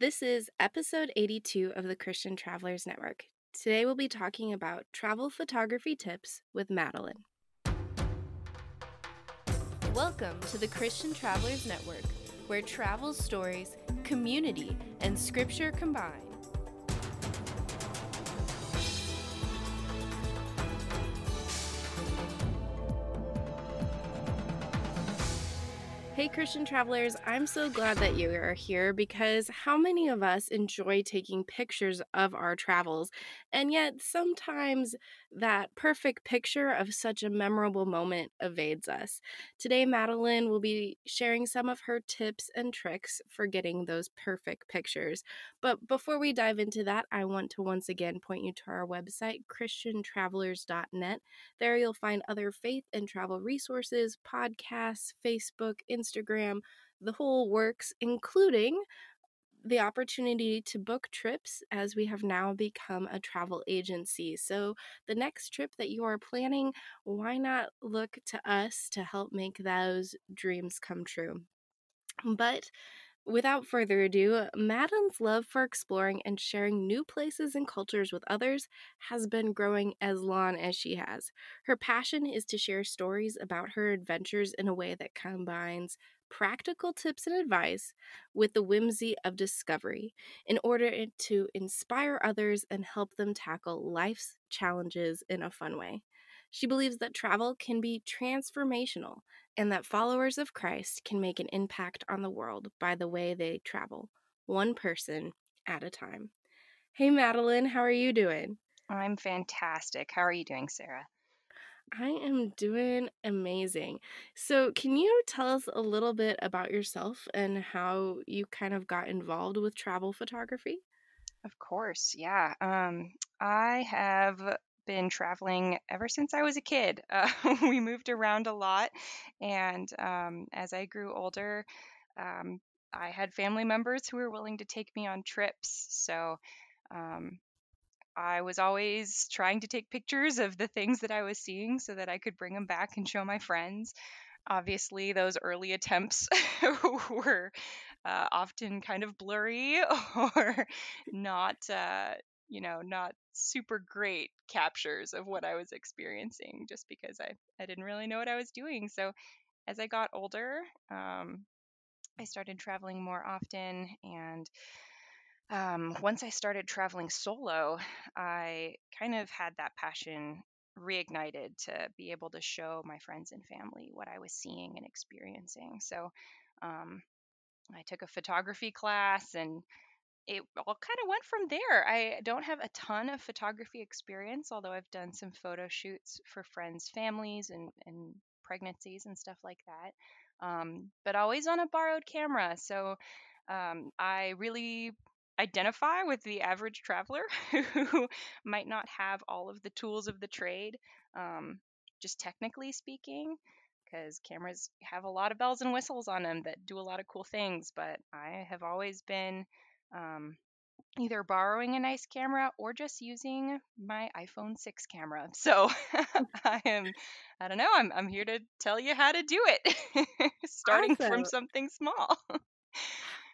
This is episode 82 of the Christian Travelers Network. Today we'll be talking about travel photography tips with Madeline. Welcome to the Christian Travelers Network, where travel stories, community, and scripture combine. Hey, Christian travelers, I'm so glad that you are here because how many of us enjoy taking pictures of our travels? And yet, sometimes that perfect picture of such a memorable moment evades us. Today, Madeline will be sharing some of her tips and tricks for getting those perfect pictures. But before we dive into that, I want to once again point you to our website, ChristianTravelers.net. There you'll find other faith and travel resources, podcasts, Facebook, Instagram Instagram, the whole works, including the opportunity to book trips as we have now become a travel agency. So, the next trip that you are planning, why not look to us to help make those dreams come true? But Without further ado, Madeline's love for exploring and sharing new places and cultures with others has been growing as long as she has. Her passion is to share stories about her adventures in a way that combines practical tips and advice with the whimsy of discovery in order to inspire others and help them tackle life's challenges in a fun way. She believes that travel can be transformational and that followers of Christ can make an impact on the world by the way they travel, one person at a time. Hey, Madeline, how are you doing? I'm fantastic. How are you doing, Sarah? I am doing amazing. So, can you tell us a little bit about yourself and how you kind of got involved with travel photography? Of course, yeah. Um, I have been traveling ever since I was a kid. Uh, we moved around a lot, and um, as I grew older, um, I had family members who were willing to take me on trips. So um, I was always trying to take pictures of the things that I was seeing so that I could bring them back and show my friends. Obviously, those early attempts were uh, often kind of blurry or not, uh, you know, not super great captures of what I was experiencing just because I, I didn't really know what I was doing. So as I got older, um, I started traveling more often and um, once I started traveling solo, I kind of had that passion reignited to be able to show my friends and family what I was seeing and experiencing. So um, I took a photography class and it all kind of went from there. I don't have a ton of photography experience, although I've done some photo shoots for friends' families and, and pregnancies and stuff like that, um, but always on a borrowed camera. So um, I really identify with the average traveler who might not have all of the tools of the trade, um, just technically speaking, because cameras have a lot of bells and whistles on them that do a lot of cool things. But I have always been um, either borrowing a nice camera or just using my iPhone 6 camera. So I am, I don't know, I'm, I'm here to tell you how to do it, starting awesome. from something small.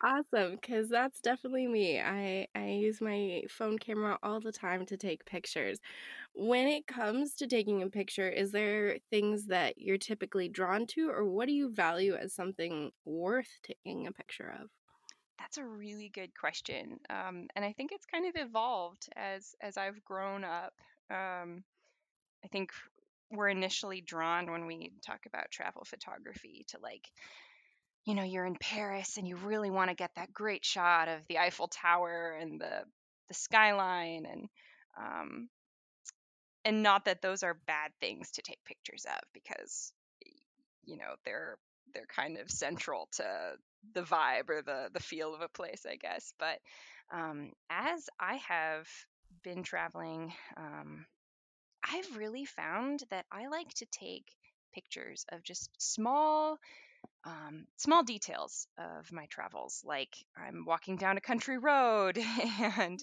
Awesome, because that's definitely me. I I use my phone camera all the time to take pictures. When it comes to taking a picture, is there things that you're typically drawn to, or what do you value as something worth taking a picture of? That's a really good question, um, and I think it's kind of evolved as as I've grown up. Um, I think we're initially drawn when we talk about travel photography to like you know, you're in Paris and you really want to get that great shot of the Eiffel Tower and the the skyline and um and not that those are bad things to take pictures of because you know, they're they're kind of central to the vibe or the the feel of a place, I guess. But um as I have been traveling um I've really found that I like to take pictures of just small um, small details of my travels, like I'm walking down a country road and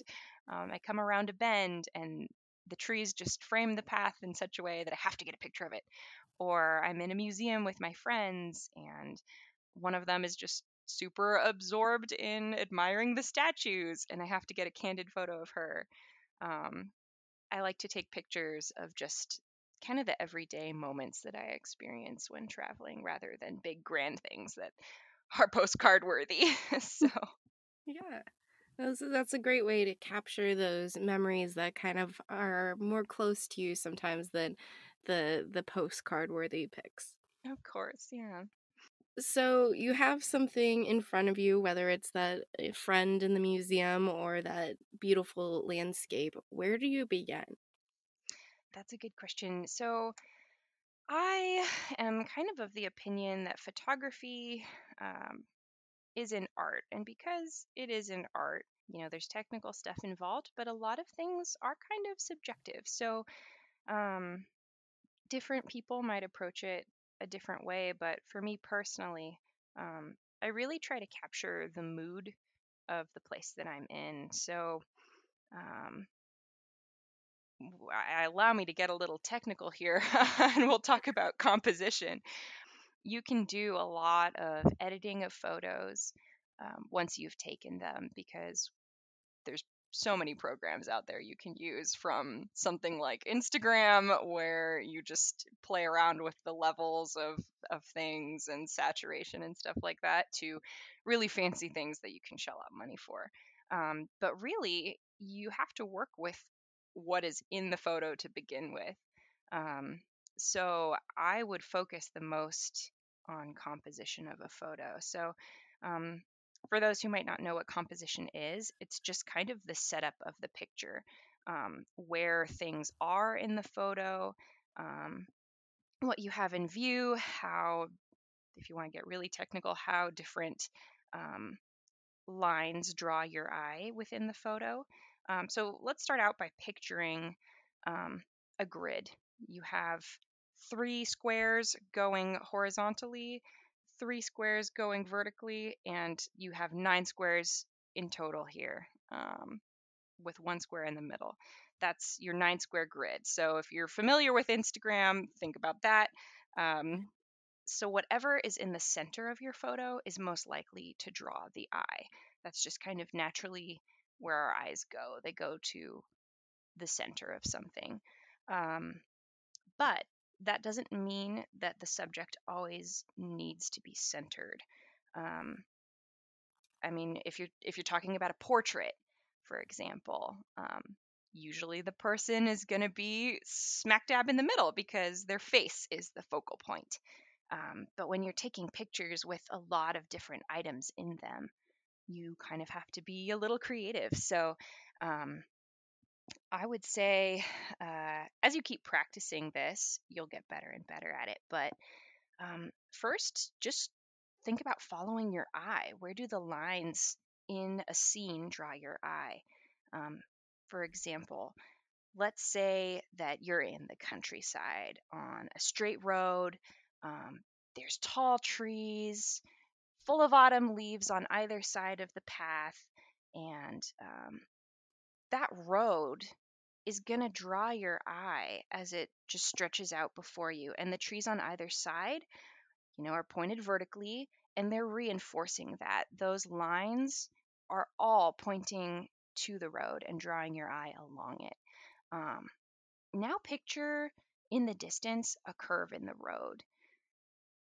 um, I come around a bend and the trees just frame the path in such a way that I have to get a picture of it. Or I'm in a museum with my friends and one of them is just super absorbed in admiring the statues and I have to get a candid photo of her. Um, I like to take pictures of just kind of the everyday moments that I experience when traveling rather than big grand things that are postcard worthy. so, Yeah. That's, that's a great way to capture those memories that kind of are more close to you sometimes than the the postcard worthy pics. of course, yeah. So you have something in front of you, whether it's that uh, friend in the museum or that beautiful landscape. Where do you begin? That's a good question. So, I am kind of of the opinion that photography um, is an art. And because it is an art, you know, there's technical stuff involved, but a lot of things are kind of subjective. So, um, different people might approach it a different way. But for me personally, um, I really try to capture the mood of the place that I'm in. So, um, I- allow me to get a little technical here and we'll talk about composition. You can do a lot of editing of photos um, once you've taken them because there's so many programs out there you can use from something like Instagram where you just play around with the levels of of things and saturation and stuff like that to really fancy things that you can shell out money for. Um, but really, you have to work with what is in the photo to begin with. Um, so I would focus the most on composition of a photo. So um, for those who might not know what composition is, it's just kind of the setup of the picture, um, where things are in the photo, um, what you have in view, how, if you want to get really technical, how different um, lines draw your eye within the photo. Um, so let's start out by picturing um, a grid. You have three squares going horizontally three squares going vertically, and you have nine squares in total here um, with one square in the middle. That's your nine square grid. So if you're familiar with Instagram, think about that. Um, so whatever is in the center of your photo is most likely to draw the eye. That's just kind of naturally where our eyes go. They go to the center of something. Um, but that doesn't mean that the subject always needs to be centered. Um, I mean, if you're if you're talking about a portrait, for example, um, usually the person is going to be smack dab in the middle because their face is the focal point. Um, but when you're taking pictures with a lot of different items in them, you kind of have to be a little creative. So um, I would say uh, as you keep practicing this, you'll get better and better at it. But um, first, just think about following your eye. Where do the lines in a scene draw your eye? Um, for example, let's say that you're in the countryside on a straight road. Um, there's tall trees, full of autumn leaves on either side of the path, and um, that road is going to draw your eye as it just stretches out before you. And the trees on either side, you know, are pointed vertically and they're reinforcing that. Those lines are all pointing to the road and drawing your eye along it. Um, now picture in the distance a curve in the road.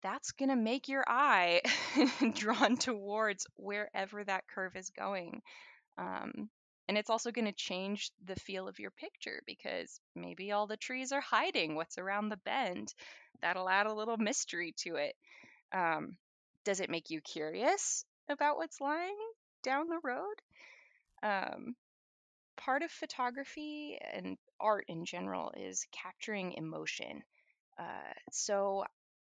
That's going to make your eye drawn towards wherever that curve is going. Um, and it's also going to change the feel of your picture because maybe all the trees are hiding what's around the bend. That'll add a little mystery to it. Um, does it make you curious about what's lying down the road? Um, part of photography and art in general is capturing emotion. Uh, so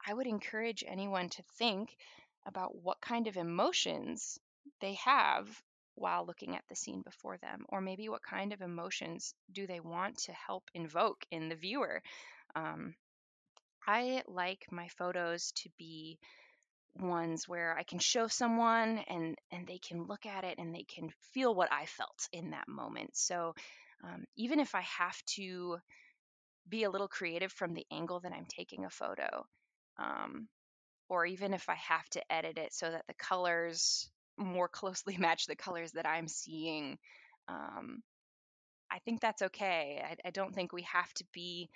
I would encourage anyone to think about what kind of emotions they have while looking at the scene before them, or maybe what kind of emotions do they want to help invoke in the viewer. Um, I like my photos to be ones where I can show someone and and they can look at it and they can feel what I felt in that moment. So um, even if I have to be a little creative from the angle that I'm taking a photo, um, or even if I have to edit it so that the colors more closely match the colors that I'm seeing, um, I think that's okay. I, I don't think we have to be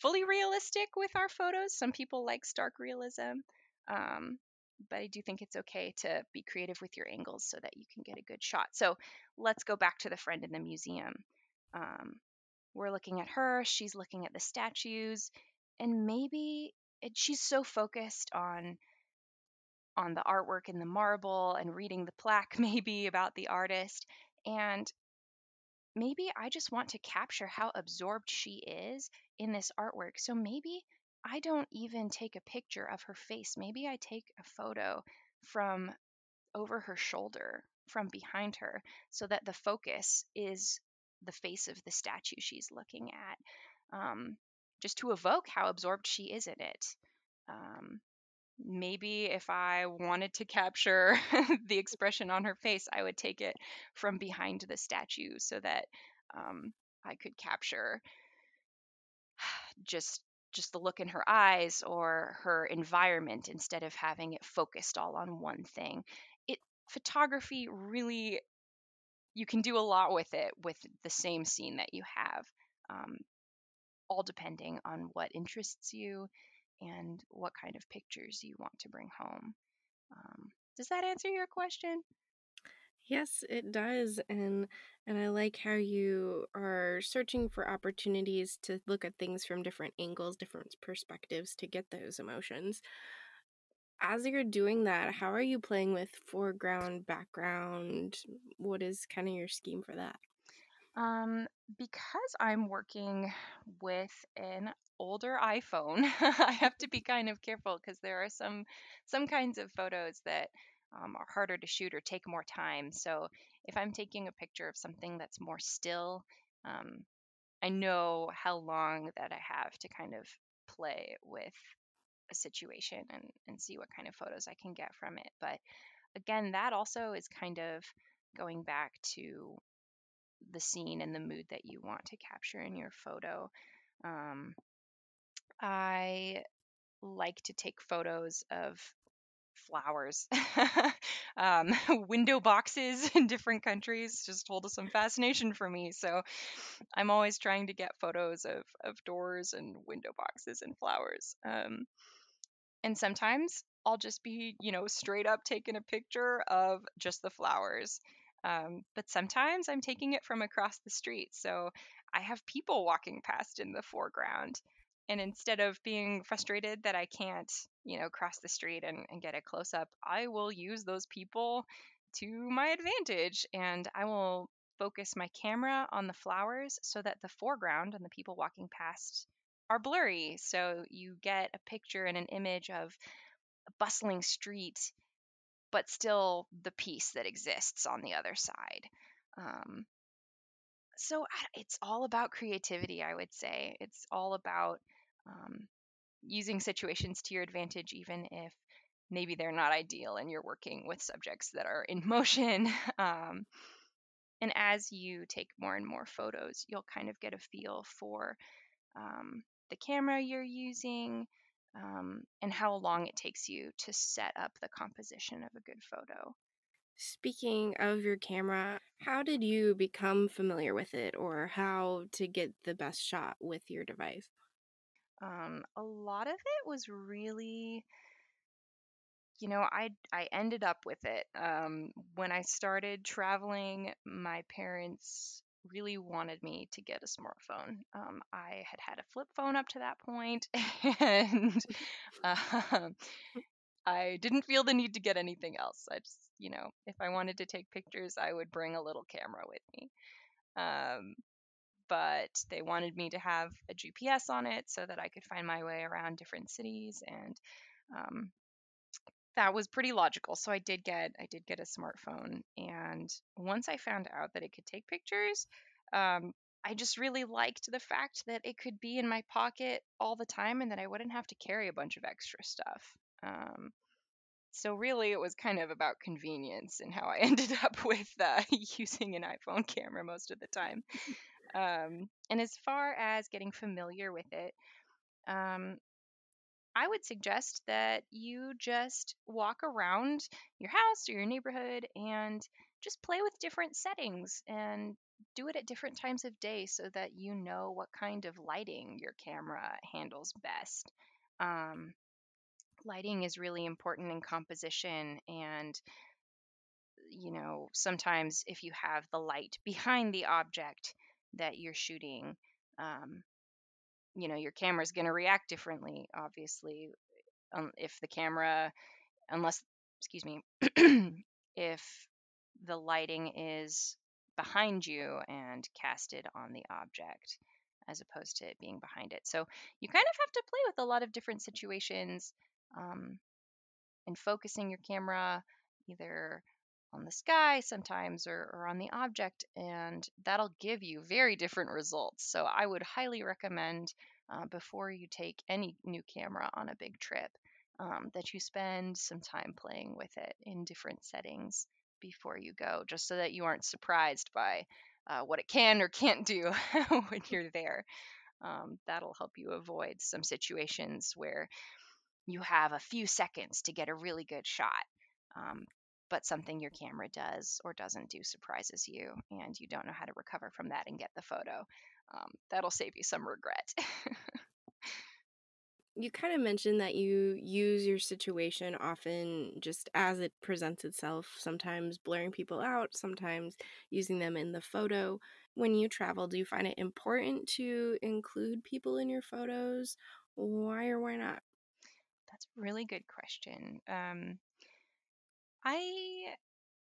fully realistic with our photos. Some people like stark realism. Um, but I do think it's okay to be creative with your angles so that you can get a good shot. So let's go back to the friend in the museum. Um, we're looking at her, she's looking at the statues, and maybe it, she's so focused on on the artwork in the marble and reading the plaque maybe about the artist and maybe I just want to capture how absorbed she is in this artwork. So maybe I don't even take a picture of her face. Maybe I take a photo from over her shoulder, from behind her, so that the focus is the face of the statue she's looking at, um, just to evoke how absorbed she is in it. Um, maybe if I wanted to capture the expression on her face, I would take it from behind the statue so that um, I could capture just just the look in her eyes or her environment instead of having it focused all on one thing. It photography really you can do a lot with it with the same scene that you have, um, all depending on what interests you and what kind of pictures you want to bring home. Um, does that answer your question? Yes, it does. And and I like how you are searching for opportunities to look at things from different angles, different perspectives to get those emotions. As you're doing that, how are you playing with foreground, background? What is kind of your scheme for that? Um, because I'm working with an older iPhone, I have to be kind of careful because there are some some kinds of photos that um, are harder to shoot or take more time. So if I'm taking a picture of something that's more still, um, I know how long that I have to kind of play with a situation and, and see what kind of photos I can get from it. But again, that also is kind of going back to the scene and the mood that you want to capture in your photo. Um, I like to take photos of flowers. um, window boxes in different countries just hold some fascination for me. So I'm always trying to get photos of, of doors and window boxes and flowers. Um, and sometimes I'll just be, you know, straight up taking a picture of just the flowers. Um, but sometimes I'm taking it from across the street. So I have people walking past in the foreground. And instead of being frustrated that I can't, you know, cross the street and, and get a close up, I will use those people to my advantage and I will focus my camera on the flowers so that the foreground and the people walking past are blurry. So you get a picture and an image of a bustling street but still the peace that exists on the other side. Um, so it's all about creativity, I would say. It's all about um, using situations to your advantage, even if maybe they're not ideal and you're working with subjects that are in motion. Um, and as you take more and more photos, you'll kind of get a feel for um, the camera you're using, um, and how long it takes you to set up the composition of a good photo. Speaking of your camera, how did you become familiar with it or how to get the best shot with your device? Um, a lot of it was really, you know, I I ended up with it. Um, when I started traveling, my parents really wanted me to get a smartphone. Um, I had had a flip phone up to that point, and uh, I didn't feel the need to get anything else. I just, you know, if I wanted to take pictures, I would bring a little camera with me. Um, but they wanted me to have a GPS on it so that I could find my way around different cities and um, that was pretty logical. So I did get I did get a smartphone, and once I found out that it could take pictures, um, I just really liked the fact that it could be in my pocket all the time, and that I wouldn't have to carry a bunch of extra stuff. Um, so really, it was kind of about convenience and how I ended up with uh, using an iPhone camera most of the time. Um, and as far as getting familiar with it, um, I would suggest that you just walk around your house or your neighborhood and just play with different settings and do it at different times of day so that you know what kind of lighting your camera handles best. Um, lighting is really important in composition and you know sometimes if you have the light behind the object that you're shooting um, you know your camera is going to react differently obviously um, if the camera unless excuse me if the lighting is behind you and casted on the object as opposed to it being behind it. So you kind of have to play with a lot of different situations um, and focusing your camera either on the sky sometimes or, or on the object, and that'll give you very different results. So I would highly recommend uh, before you take any new camera on a big trip um, that you spend some time playing with it in different settings before you go, just so that you aren't surprised by uh, what it can or can't do when you're there. Um, that'll help you avoid some situations where you have a few seconds to get a really good shot. Um, but something your camera does or doesn't do surprises you and you don't know how to recover from that and get the photo. Um, that'll save you some regret. you kind of mentioned that you use your situation often just as it presents itself, sometimes blurring people out, sometimes using them in the photo. When you travel, do you find it important to include people in your photos? Why or why not? That's a really good question. Um, I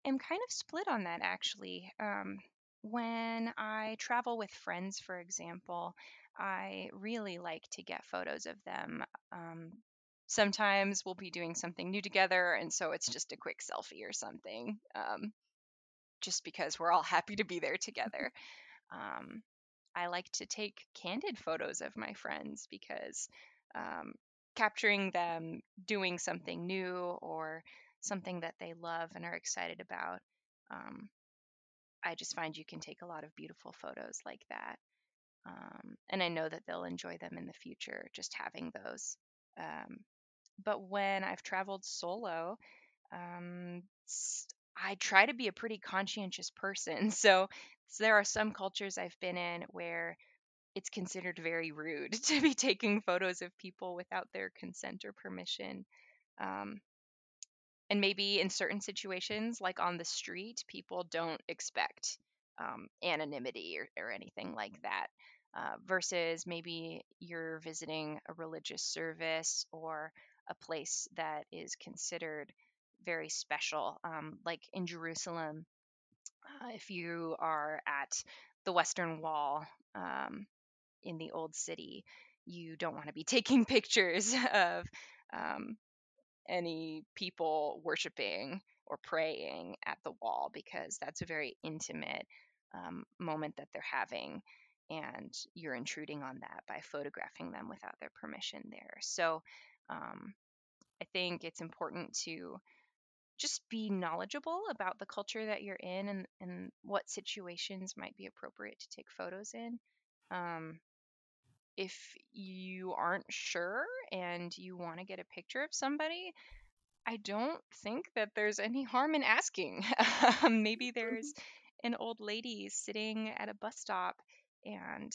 am kind of split on that actually. Um, when I travel with friends, for example, I really like to get photos of them. Um, sometimes we'll be doing something new together, and so it's just a quick selfie or something, um, just because we're all happy to be there together. Um, I like to take candid photos of my friends because um, capturing them doing something new or something that they love and are excited about. Um, I just find you can take a lot of beautiful photos like that. Um, and I know that they'll enjoy them in the future, just having those. Um, but when I've traveled solo, um, I try to be a pretty conscientious person. So, so there are some cultures I've been in where it's considered very rude to be taking photos of people without their consent or permission. Um, and maybe in certain situations, like on the street, people don't expect um, anonymity or, or anything like that. Uh, versus maybe you're visiting a religious service or a place that is considered very special, um, like in Jerusalem. Uh, if you are at the Western Wall um, in the Old City, you don't want to be taking pictures of um, any people worshiping or praying at the wall because that's a very intimate um, moment that they're having and you're intruding on that by photographing them without their permission there. So um, i think it's important to just be knowledgeable about the culture that you're in and, and what situations might be appropriate to take photos in. Um, if you aren't sure and you want to get a picture of somebody, I don't think that there's any harm in asking. Maybe there's mm-hmm. an old lady sitting at a bus stop and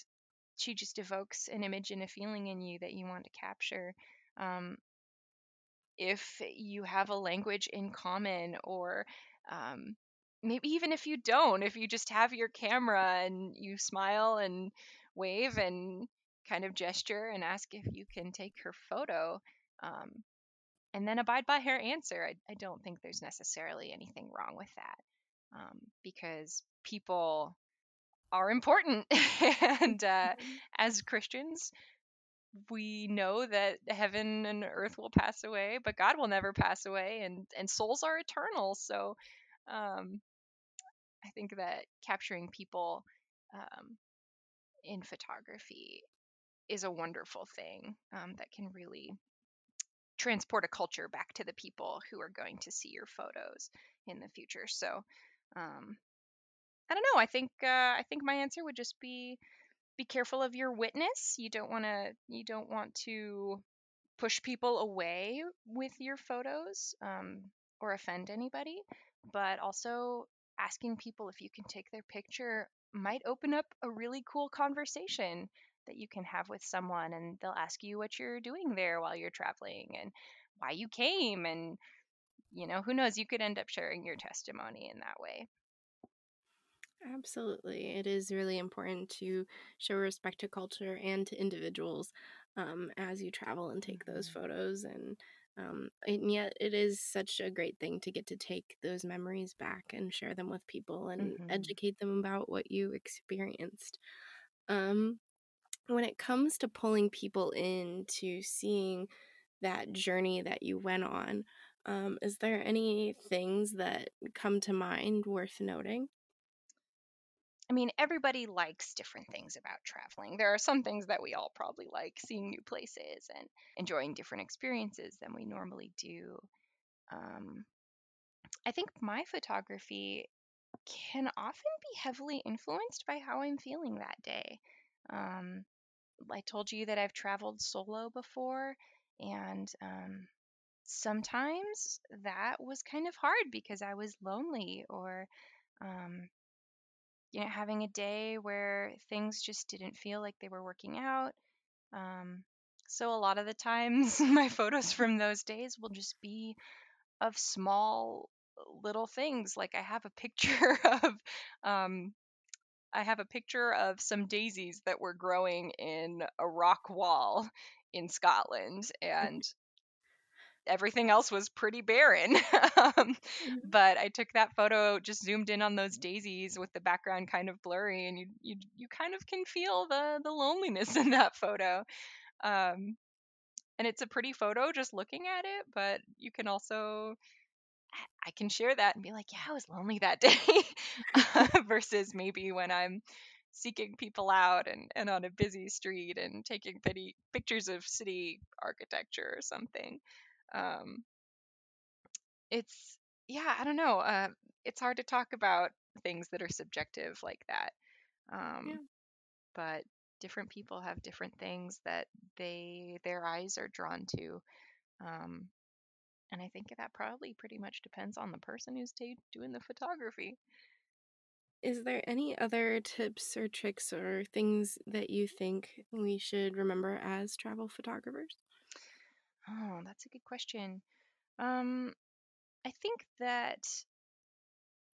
she just evokes an image and a feeling in you that you want to capture. Um, if you have a language in common, or um, maybe even if you don't, if you just have your camera and you smile and wave and kind of gesture and ask if you can take her photo um, and then abide by her answer. I, I, don't think there's necessarily anything wrong with that um, because people are important. and uh, mm-hmm. as Christians, we know that heaven and earth will pass away, but God will never pass away, and, and souls are eternal. So um, I think that capturing people um, in photography is a wonderful thing um, that can really transport a culture back to the people who are going to see your photos in the future. So, um, I don't know. I think uh, I think my answer would just be be careful of your witness. You don't want to you don't want to push people away with your photos um, or offend anybody, but also asking people if you can take their picture might open up a really cool conversation that you can have with someone and they'll ask you what you're doing there while you're traveling and why you came and you know who knows you could end up sharing your testimony in that way Absolutely. It is really important to show respect to culture and to individuals um, as you travel and take those hmm photos. And, um, and yet, it is such a great thing to get to take those memories back and share them with people and hmm educate them about what you experienced. Um, when it comes to pulling people in to seeing that journey that you went on, um, is there any things that come to mind worth noting? I mean, everybody likes different things about traveling. There are some things that we all probably like seeing new places and enjoying different experiences than we normally do. Um, I think my photography can often be heavily influenced by how I'm feeling that day. Um, I told you that I've traveled solo before, and um, sometimes that was kind of hard because I was lonely or, um, you know, having a day where things just didn't feel like they were working out. Um, so a lot of the times, my photos from those days will just be of small little things. Like I have a picture of um, I have a picture of some daisies that were growing in a rock wall in Scotland, and everything else was pretty barren. um, but I took that photo, just zoomed in on those daisies with the background kind of blurry, and you you you kind of can feel the the loneliness in that photo. Um, and it's a pretty photo just looking at it, but you can also I can share that and be like, yeah, I was lonely that day, uh, versus maybe when I'm seeking people out and, and on a busy street and taking pity, pictures of city architecture or something. Um, it's, yeah, I don't know. Uh, it's hard to talk about things that are subjective like that. Yeah. Um, but different people have different things that they their eyes are drawn to. Um, and I think that probably pretty much depends on the person who's ta doing the photography. Is there any other tips or tricks or things that you think we should remember as travel photographers? Oh, that's a good question. Um, I think that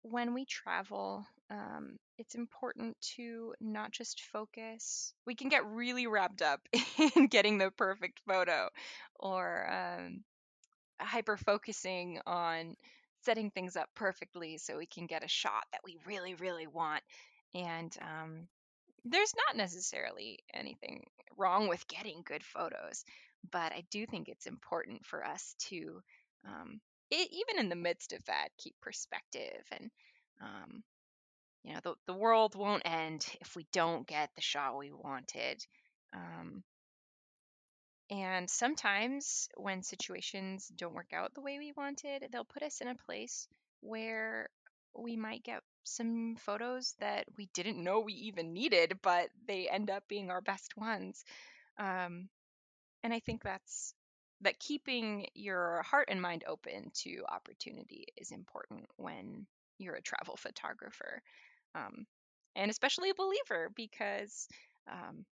when we travel, um, it's important to not just focus. We can get really wrapped up in getting the perfect photo or um, hyper focusing on setting things up perfectly so we can get a shot that we really, really want. And um, there's not necessarily anything wrong with getting good photos, but I do think it's important for us to, um, e even in the midst of that, keep perspective and, um, you know, the the world won't end if we don't get the shot we wanted. Um, and sometimes when situations don't work out the way we wanted, they'll put us in a place where we might get some photos that we didn't know we even needed, but they end up being our best ones. Um, and I think that's that keeping your heart and mind open to opportunity is important when you're a travel photographer, um, and especially a believer because um,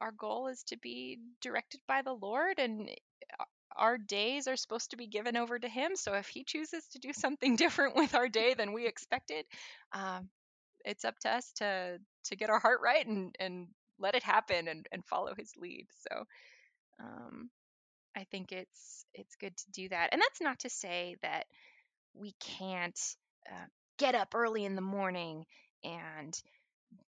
our goal is to be directed by the Lord and uh, our days are supposed to be given over to him. So if he chooses to do something different with our day than we expected um, it's up to us to to get our heart right and and let it happen and, and follow his lead. So um, i think it's it's good to do that. And that's not to say that we can't uh, get up early in the morning and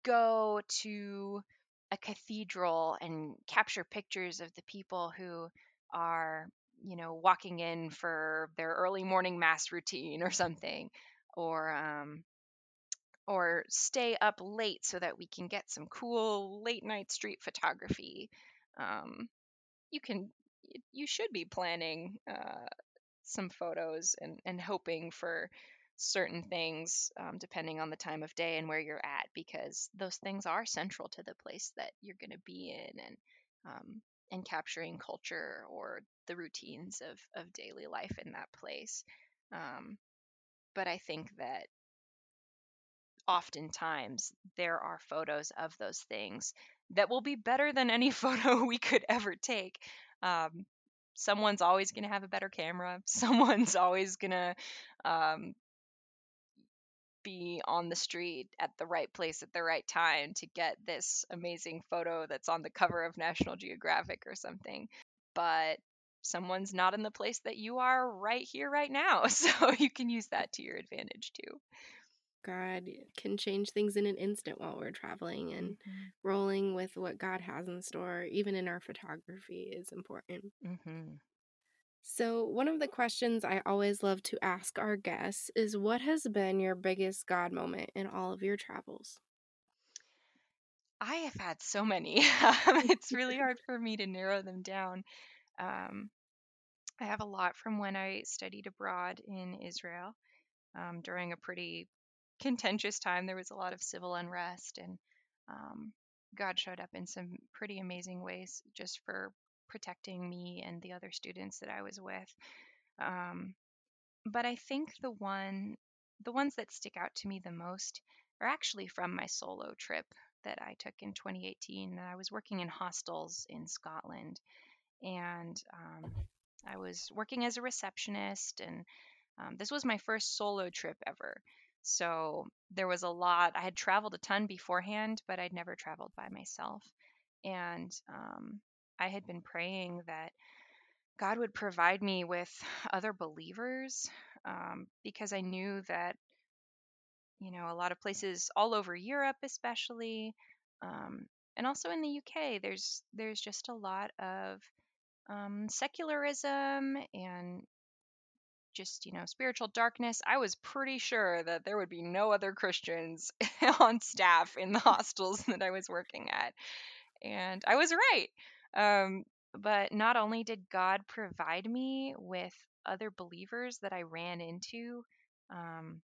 go to a cathedral and capture pictures of the people who are, you know, walking in for their early morning mass routine or something, or um, or stay up late so that we can get some cool late night street photography. Um, you can, you should be planning uh, some photos and, and hoping for certain things um, depending on the time of day and where you're at because those things are central to the place that you're going to be in and um, and capturing culture or the routines of, of daily life in that place. Um, but I think that oftentimes there are photos of those things that will be better than any photo we could ever take. Um, someone's always going to have a better camera. Someone's always going to um, be on the street at the right place at the right time to get this amazing photo that's on the cover of National Geographic or something. But someone's not in the place that you are right here, right now. So you can use that to your advantage too. God can change things in an instant while we're traveling, and mm-hmm. rolling with what God has in store, even in our photography, is important. Mm-hmm. So, one of the questions I always love to ask our guests is what has been your biggest God moment in all of your travels? I have had so many. it's really hard for me to narrow them down. Um, I have a lot from when I studied abroad in Israel um, during a pretty contentious time. There was a lot of civil unrest, and um, God showed up in some pretty amazing ways just for protecting me and the other students that I was with. Um, but I think the one, the ones that stick out to me the most are actually from my solo trip that I took in 2018. That I was working in hostels in Scotland, and um, I was working as a receptionist, and um, this was my first solo trip ever. So there was a lot. I had traveled a ton beforehand, but I'd never traveled by myself. And um, I had been praying that God would provide me with other believers um, because I knew that, you know, a lot of places all over Europe, especially, um, and also in the UK, there's there's just a lot of um, secularism and just you know spiritual darkness. I was pretty sure that there would be no other christians on staff in the hostels that i was working at and i was right um, but not only did god provide me with other believers that i ran into um,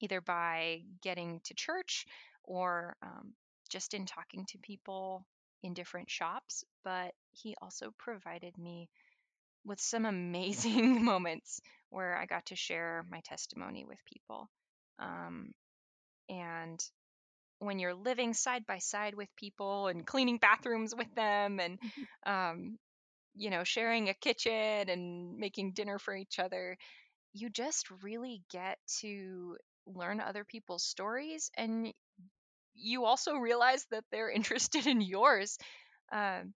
either by getting to church or um, just in talking to people in different shops but he also provided me with some amazing moments where I got to share my testimony with people. Um, and when you're living side by side with people and cleaning bathrooms with them and mm-hmm. um, you know sharing a kitchen and making dinner for each other you just really get to learn other people's stories and you also realize that they're interested in yours um,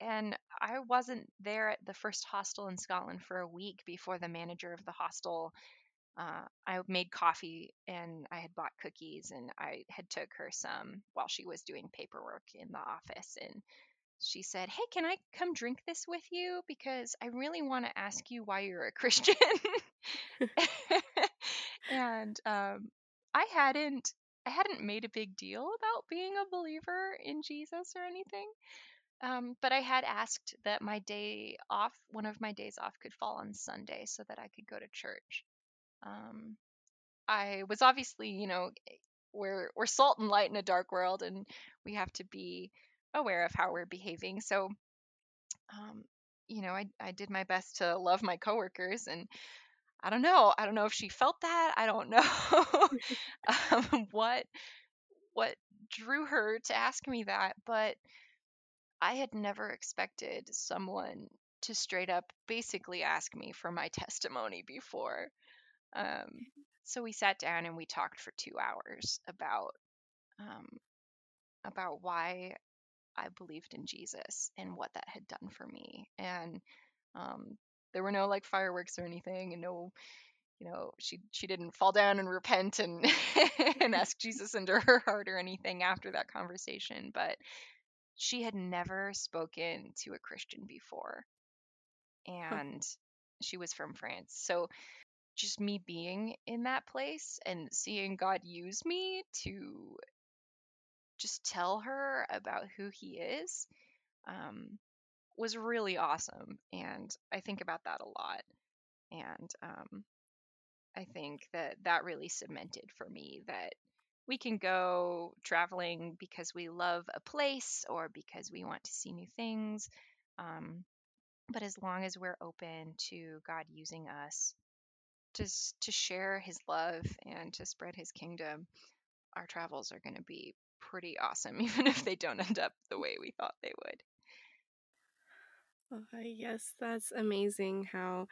and I wasn't there at the first hostel in Scotland for a week before the manager of the hostel. Uh, I made coffee and I had bought cookies and I had took her some while she was doing paperwork in the office and she said, "Hey, can I come drink this with you because I really want to ask you why you're a Christian." and um, I hadn't I hadn't made a big deal about being a believer in Jesus or anything. Um, but I had asked that my day off, one of my days off, could fall on Sunday so that I could go to church. Um, I was obviously, you know, eh, we're we're salt and light in a dark world, and we have to be aware of how we're behaving. So, um, you know, I I did my best to love my coworkers, and I don't know, I don't know if she felt that. I don't know um, what what drew her to ask me that, but I had never expected someone to straight up basically ask me for my testimony before. Um, so we sat down and we talked for two hours about um, about why I believed in Jesus and what that had done for me. And um, there were no like fireworks or anything, and no, you know, she she didn't fall down and repent and and ask Jesus into her heart or anything after that conversation. But she had never spoken to a Christian before. And huh. she was from France. So just me being in that place and seeing God use me to just tell her about who he is um, was really awesome. And I think about that a lot. And um, I think that that really cemented for me that we can go traveling because we love a place or because we want to see new things, Um, but as long as we're open to God using us to to share His love and to spread His kingdom, our travels are going to be pretty awesome, even if they don't end up the way we thought they would. Oh, yes, that's amazing how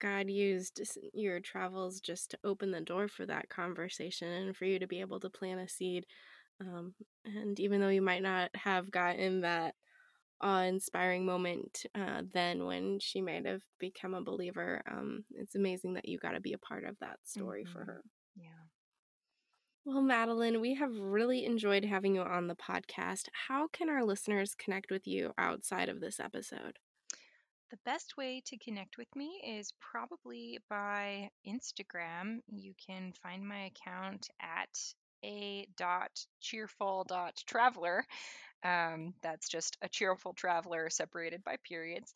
God used your travels just to open the door for that conversation and for you to be able to plant a seed. Um, and even though you might not have gotten that awe-inspiring moment uh, then when she might have become a believer, um, it's amazing that you got to be a part of that story mm-hmm. for her. Yeah. Well, Madeline, we have really enjoyed having you on the podcast. How can our listeners connect with you outside of this episode? The best way to connect with me is probably by Instagram. You can find my account at a dot cheerful dot traveler. Um, that's just a cheerful traveler separated by periods.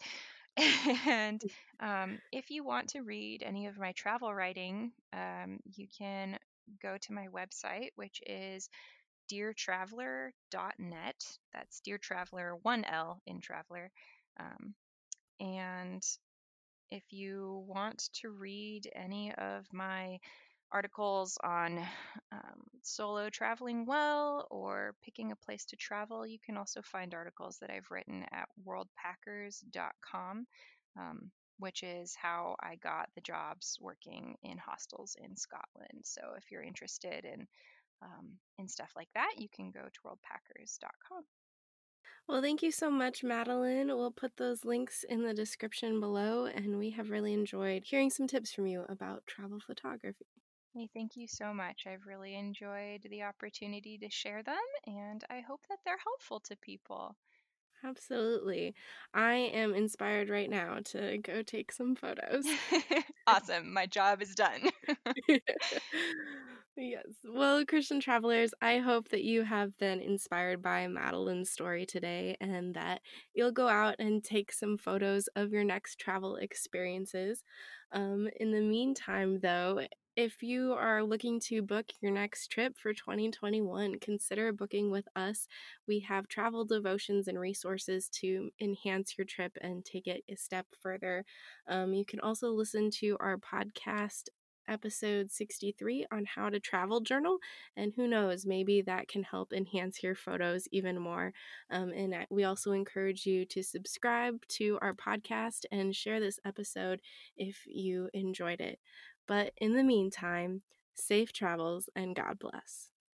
and um, if you want to read any of my travel writing, um, you can go to my website, which is deartraveler.net. That's Dear Traveler, one L in Traveler. Um, and if you want to read any of my articles on um, solo traveling well or picking a place to travel, you can also find articles that I've written at worldpackers.com, um, which is how I got the jobs working in hostels in Scotland. So if you're interested in um, in stuff like that, you can go to worldpackers.com. Well, thank you so much, Madeline. We'll put those links in the description below, and we have really enjoyed hearing some tips from you about travel photography. Hey, thank you so much. I've really enjoyed the opportunity to share them, and I hope that they're helpful to people. Absolutely. I am inspired right now to go take some photos. awesome. My job is done. Yes. Well, Christian travelers, I hope that you have been inspired by Madeline's story today and that you'll go out and take some photos of your next travel experiences. Um, in the meantime, though, if you are looking to book your next trip for 2021, consider booking with us. We have travel devotions and resources to enhance your trip and take it a step further. Um, you can also listen to our podcast episode 63 on how to travel journal. And who knows, maybe that can help enhance your photos even more. Um, and we also encourage you to subscribe to our podcast and share this episode if you enjoyed it. But in the meantime, safe travels and God bless.